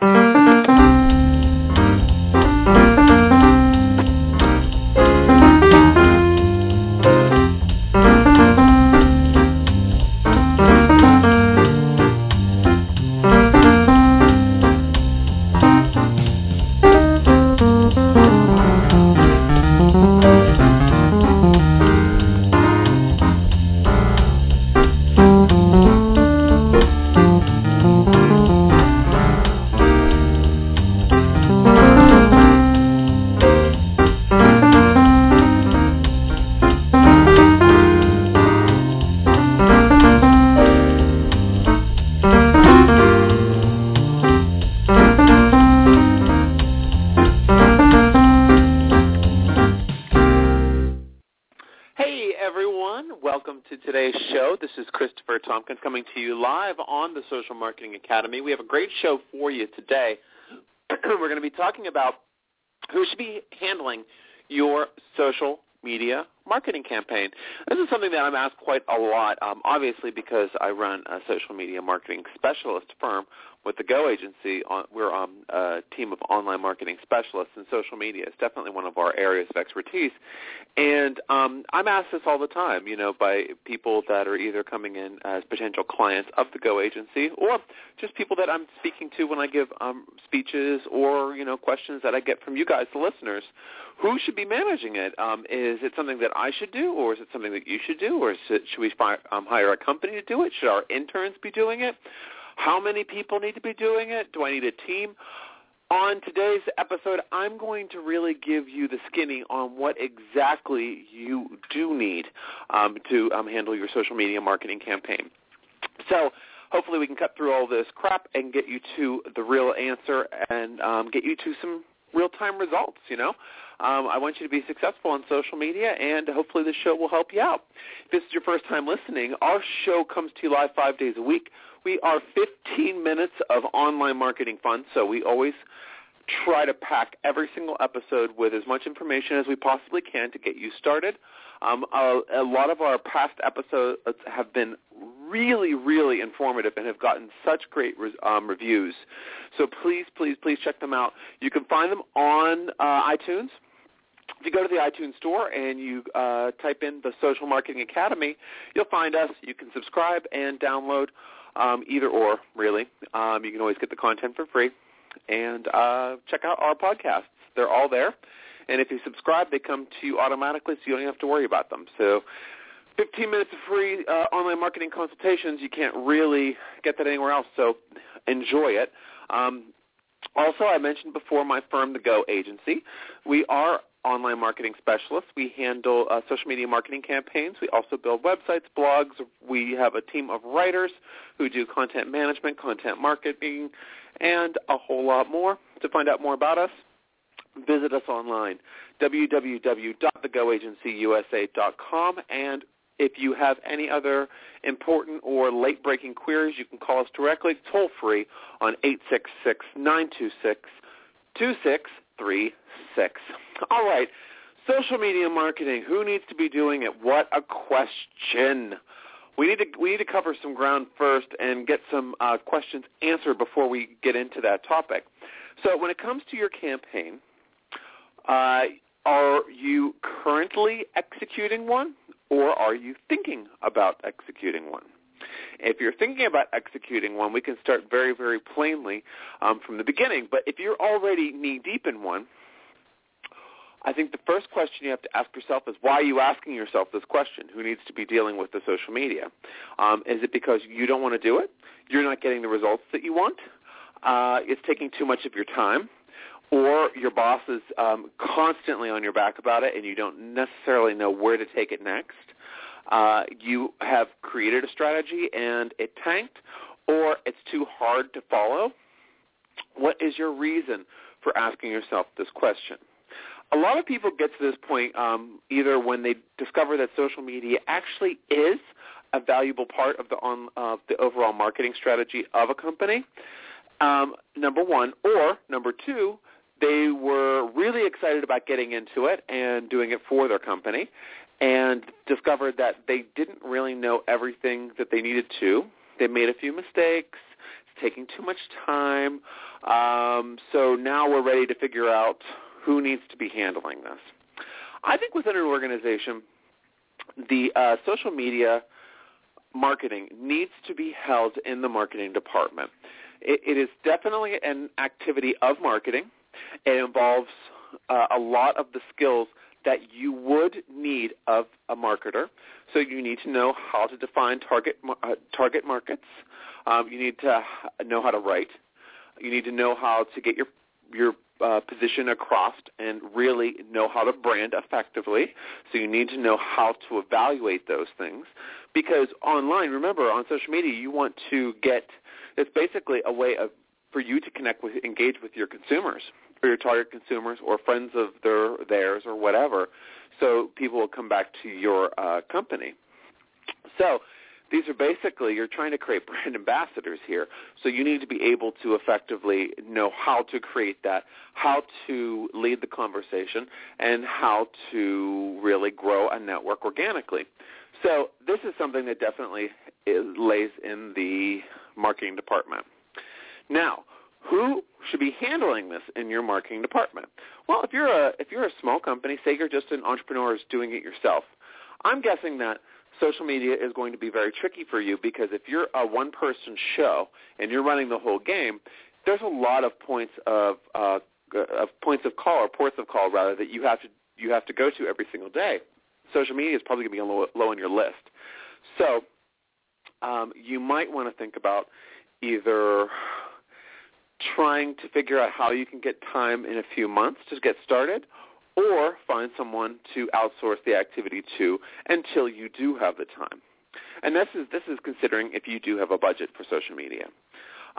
Thank you. Tompkins coming to you live on the Social Marketing Academy. We have a great show for you today. We're going to be talking about who should be handling your social media marketing campaign. This is something that I'm asked quite a lot, um, obviously because I run a social media marketing specialist firm with the Go agency. We're um, a team of online marketing specialists, and social media is definitely one of our areas of expertise. And um, I'm asked this all the time, you know, by people that are either coming in as potential clients of the Go agency or just people that I'm speaking to when I give um, speeches or, you know, questions that I get from you guys, the listeners. Who should be managing it? Um, is it something that I should do, or is it something that you should do, or it, should we um, hire a company to do it? Should our interns be doing it? How many people need to be doing it? Do I need a team? On today's episode, I'm going to really give you the skinny on what exactly you do need um, to um, handle your social media marketing campaign. So hopefully we can cut through all this crap and get you to the real answer and um, get you to some real-time results, you know. Um, I want you to be successful on social media, and hopefully this show will help you out. If this is your first time listening, our show comes to you live five days a week. We are 15 minutes of online marketing fun, so we always try to pack every single episode with as much information as we possibly can to get you started. Um, a, a lot of our past episodes have been really, really informative and have gotten such great um, reviews. So please, please, please check them out. You can find them on uh, iTunes. If you go to the iTunes store and you uh, type in the Social Marketing Academy, you'll find us. You can subscribe and download um, either or, really. Um, you can always get the content for free. And uh, check out our podcasts. They're all there. And if you subscribe, they come to you automatically, so you don't have to worry about them. So 15 minutes of free uh, online marketing consultations. You can't really get that anywhere else, so enjoy it. Um, also, I mentioned before my firm, The Go Agency. We are online marketing specialists. We handle uh, social media marketing campaigns. We also build websites, blogs. We have a team of writers who do content management, content marketing, and a whole lot more. To find out more about us, visit us online, www.thegoagencyusa.com. And if you have any other important or late-breaking queries, you can call us directly toll-free on 866-926-2636. All right. Social media marketing. Who needs to be doing it? What a question. We need to we need to cover some ground first and get some uh, questions answered before we get into that topic. So when it comes to your campaign, uh, are you currently executing one, or are you thinking about executing one? If you're thinking about executing one, we can start very, very plainly um, from the beginning. But if you're already knee-deep in one, I think the first question you have to ask yourself is why are you asking yourself this question? Who needs to be dealing with the social media? Um, is it because you don't want to do it? You're not getting the results that you want? Uh, it's taking too much of your time? Or your boss is um, constantly on your back about it and you don't necessarily know where to take it next? uh, you have created a strategy and it tanked, or it's too hard to follow? What is your reason for asking yourself this question? A lot of people get to this point um, either when they discover that social media actually is a valuable part of the on the overall marketing strategy of a company. Um, number one, or number two, they were really excited about getting into it and doing it for their company, and discovered that they didn't really know everything that they needed to. They made a few mistakes. Taking too much time. Um, so now we're ready to figure out who needs to be handling this. I think within an organization, the uh, social media marketing needs to be held in the marketing department. It, it is definitely an activity of marketing. It involves uh, a lot of the skills that you would need of a marketer. So you need to know how to define target uh, target markets. Um, you need to know how to write. You need to know how to get your your uh, position across and really know how to brand effectively. So you need to know how to evaluate those things because online, remember, on social media, you want to get it's basically a way of for you to connect with, engage with your consumers or your target consumers or friends of their theirs or whatever. So people will come back to your uh, company. So these are basically you're trying to create brand ambassadors here. So you need to be able to effectively know how to create that, how to lead the conversation, and how to really grow a network organically. So this is something that definitely is, lays in the marketing department. Now, who should be handling this in your marketing department? Well, if you're a if you're a small company, say you're just an entrepreneur who's doing it yourself, I'm guessing that social media is going to be very tricky for you because if you're a one-person show and you're running the whole game, there's a lot of points of uh, of points of call or ports of call rather that you have to you have to go to every single day. Social media is probably going to be low, low on your list. So um, you might want to think about either trying to figure out how you can get time in a few months to get started or find someone to outsource the activity to until you do have the time. And this is this is considering if you do have a budget for social media.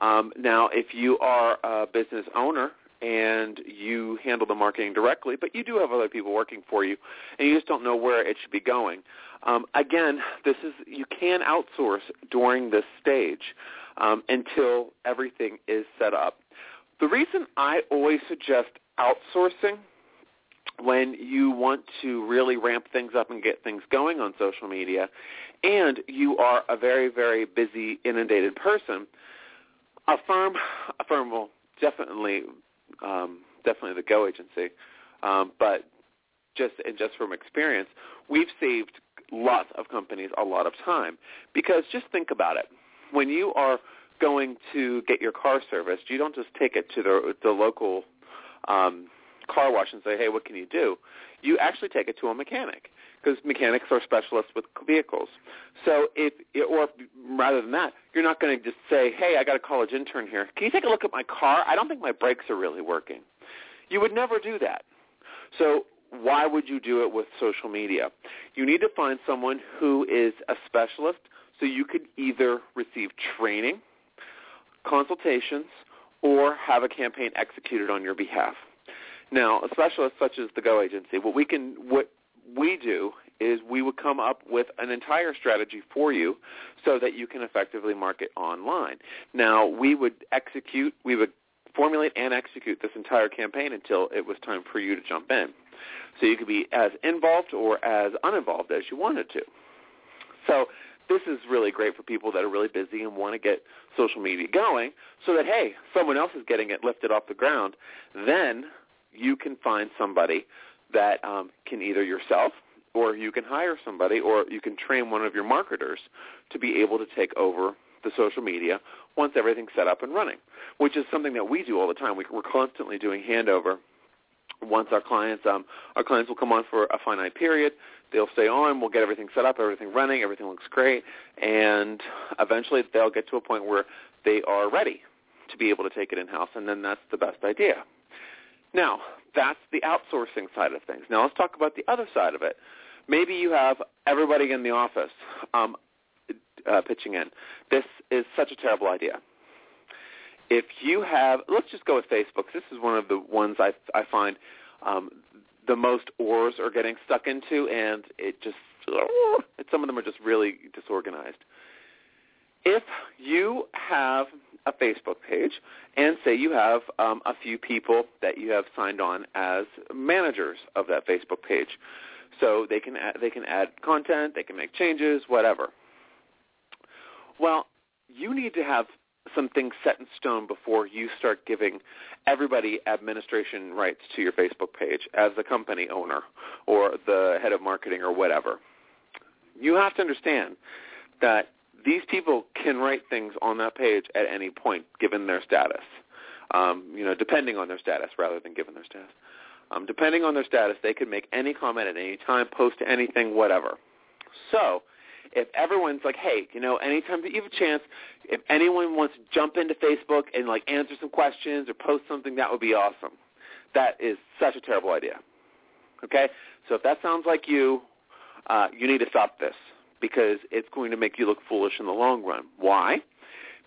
Um, now, if you are a business owner and you handle the marketing directly, but you do have other people working for you, and you just don't know where it should be going. Um, again, this is you can outsource during this stage um, until everything is set up. The reason I always suggest outsourcing when you want to really ramp things up and get things going on social media, and you are a very, very busy, inundated person, a firm, a firm will definitely um, definitely the Go agency, um, but just and just from experience, we've saved lots of companies a lot of time because just think about it. When you are going to get your car serviced, you don't just take it to the the local um, car wash and say, "Hey, what can you do?" You actually take it to a mechanic because mechanics are specialists with vehicles. So if, or rather than that, you're not going to just say, hey, I got a college intern here. Can you take a look at my car? I don't think my brakes are really working. You would never do that. So why would you do it with social media? You need to find someone who is a specialist so you could either receive training, consultations, or have a campaign executed on your behalf. Now, a specialist such as the Go Agency, what we can, what we do is we would come up with an entire strategy for you so that you can effectively market online. Now, we would execute, we would formulate and execute this entire campaign until it was time for you to jump in. So you could be as involved or as uninvolved as you wanted to. So this is really great for people that are really busy and want to get social media going so that, hey, someone else is getting it lifted off the ground. Then you can find somebody that um, can either yourself or you can hire somebody or you can train one of your marketers to be able to take over the social media once everything's set up and running, which is something that we do all the time. We, we're constantly doing handover. Once our clients, um, our clients will come on for a finite period. They'll stay on. We'll get everything set up, everything running, everything looks great, and eventually they'll get to a point where they are ready to be able to take it in house, and then that's the best idea. Now, that's the outsourcing side of things. Now let's talk about the other side of it. Maybe you have everybody in the office um, uh, pitching in. This is such a terrible idea. If you have, let's just go with Facebook. This is one of the ones I I find um, the most oars are getting stuck into, and it just some of them are just really disorganized. If you have a Facebook page and say you have um, a few people that you have signed on as managers of that Facebook page, so they can add, they can add content, they can make changes, whatever. Well, you need to have some things set in stone before you start giving everybody administration rights to your Facebook page as the company owner or the head of marketing or whatever. You have to understand that these people can write things on that page at any point given their status. Um, you know, depending on their status rather than given their status. Um, depending on their status, they can make any comment at any time, post anything, whatever. So if everyone's like, hey, you know, anytime that you have a chance, if anyone wants to jump into Facebook and like answer some questions or post something, that would be awesome. That is such a terrible idea. Okay, so if that sounds like you, uh, you need to stop this because it's going to make you look foolish in the long run. Why?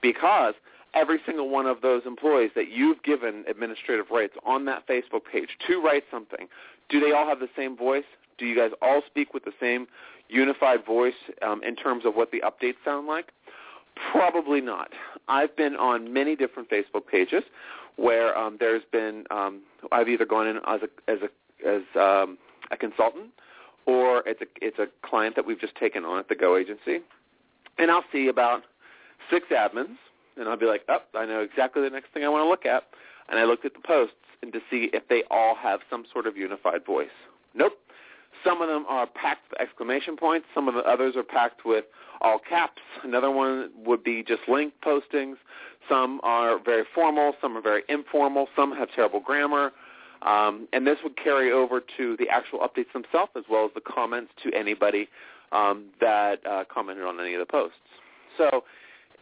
Because every single one of those employees that you've given administrative rights on that Facebook page to write something, do they all have the same voice? Do you guys all speak with the same unified voice um, in terms of what the updates sound like? Probably not. I've been on many different Facebook pages where um, there's been um, I've either gone in as a as a as um, a consultant or it's a it's a client that we've just taken on at the Go agency, and I'll see about six admins, and I'll be like, oh, I know exactly the next thing I want to look at, and I looked at the posts and to see if they all have some sort of unified voice. Nope. Some of them are packed with exclamation points. Some of the others are packed with all caps. Another one would be just link postings. Some are very formal. Some are very informal. Some have terrible grammar. Um, and this would carry over to the actual updates themselves as well as the comments to anybody um, that uh, commented on any of the posts. So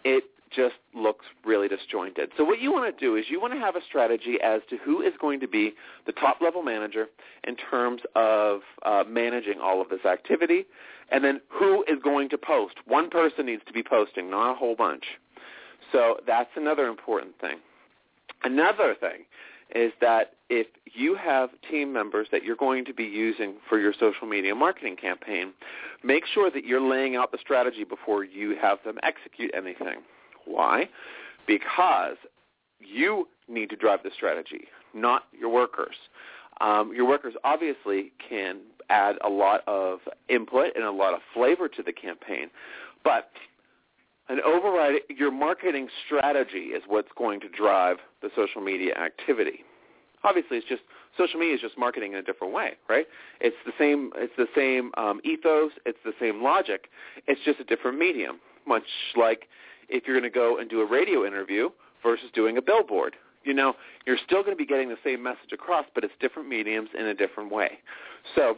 it just looks really disjointed. So what you want to do is you want to have a strategy as to who is going to be the top level manager in terms of uh, managing all of this activity, and then who is going to post. One person needs to be posting, not a whole bunch. So that's another important thing. Another thing is that if you have team members that you're going to be using for your social media marketing campaign, make sure that you're laying out the strategy before you have them execute anything. Why? Because you need to drive the strategy, not your workers. Um, your workers obviously can add a lot of input and a lot of flavor to the campaign, but an override your marketing strategy is what's going to drive the social media activity. Obviously, it's just social media is just marketing in a different way, right? It's the same. It's the same um, ethos. It's the same logic. It's just a different medium. Much like if you're going to go and do a radio interview versus doing a billboard. You know, you're still going to be getting the same message across, but it's different mediums in a different way. So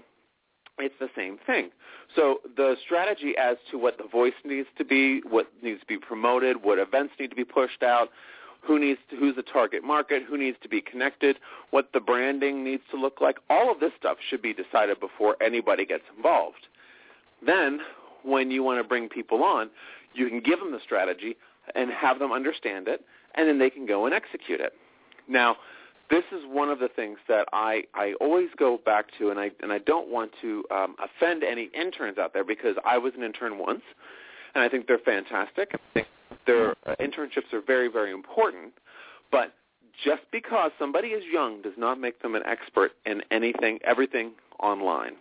it's the same thing. So the strategy as to what the voice needs to be, what needs to be promoted, what events need to be pushed out, who needs to, who's the target market, who needs to be connected, what the branding needs to look like, all of this stuff should be decided before anybody gets involved. Then when you want to bring people on, you can give them the strategy and have them understand it, and then they can go and execute it. Now, this is one of the things that I, I always go back to, and I and I don't want to um, offend any interns out there because I was an intern once, and I think they're fantastic. I think their uh, internships are very very important, but just because somebody is young does not make them an expert in anything, everything online.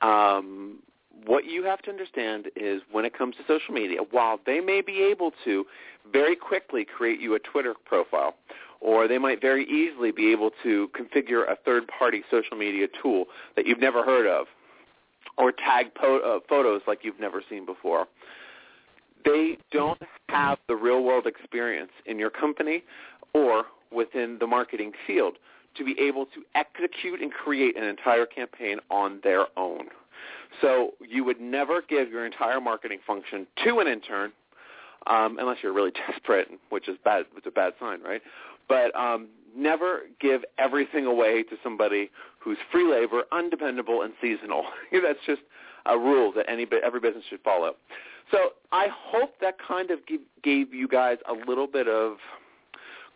Um, what you have to understand is when it comes to social media, while they may be able to very quickly create you a Twitter profile, or they might very easily be able to configure a third-party social media tool that you've never heard of, or tag po- uh, photos like you've never seen before, they don't have the real-world experience in your company or within the marketing field to be able to execute and create an entire campaign on their own. So you would never give your entire marketing function to an intern, um, unless you're really desperate, which is bad. It's a bad sign, right? But um, never give everything away to somebody who's free labor, undependable, and seasonal. That's just a rule that any every business should follow. So I hope that kind of give, gave you guys a little bit of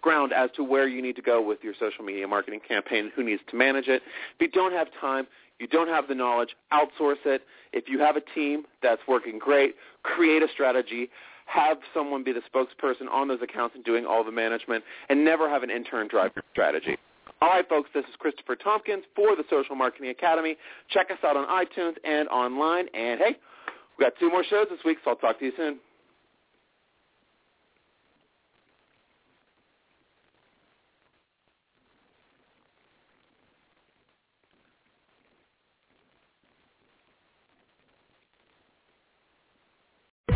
ground as to where you need to go with your social media marketing campaign, who needs to manage it. If you don't have time, you don't have the knowledge, outsource it. If you have a team that's working great, create a strategy, have someone be the spokesperson on those accounts and doing all the management, and never have an intern drive your strategy. All right, folks, this is Christopher Tompkins for the Social Marketing Academy. Check us out on iTunes and online. And, hey, we got two more shows this week, so I'll talk to you soon.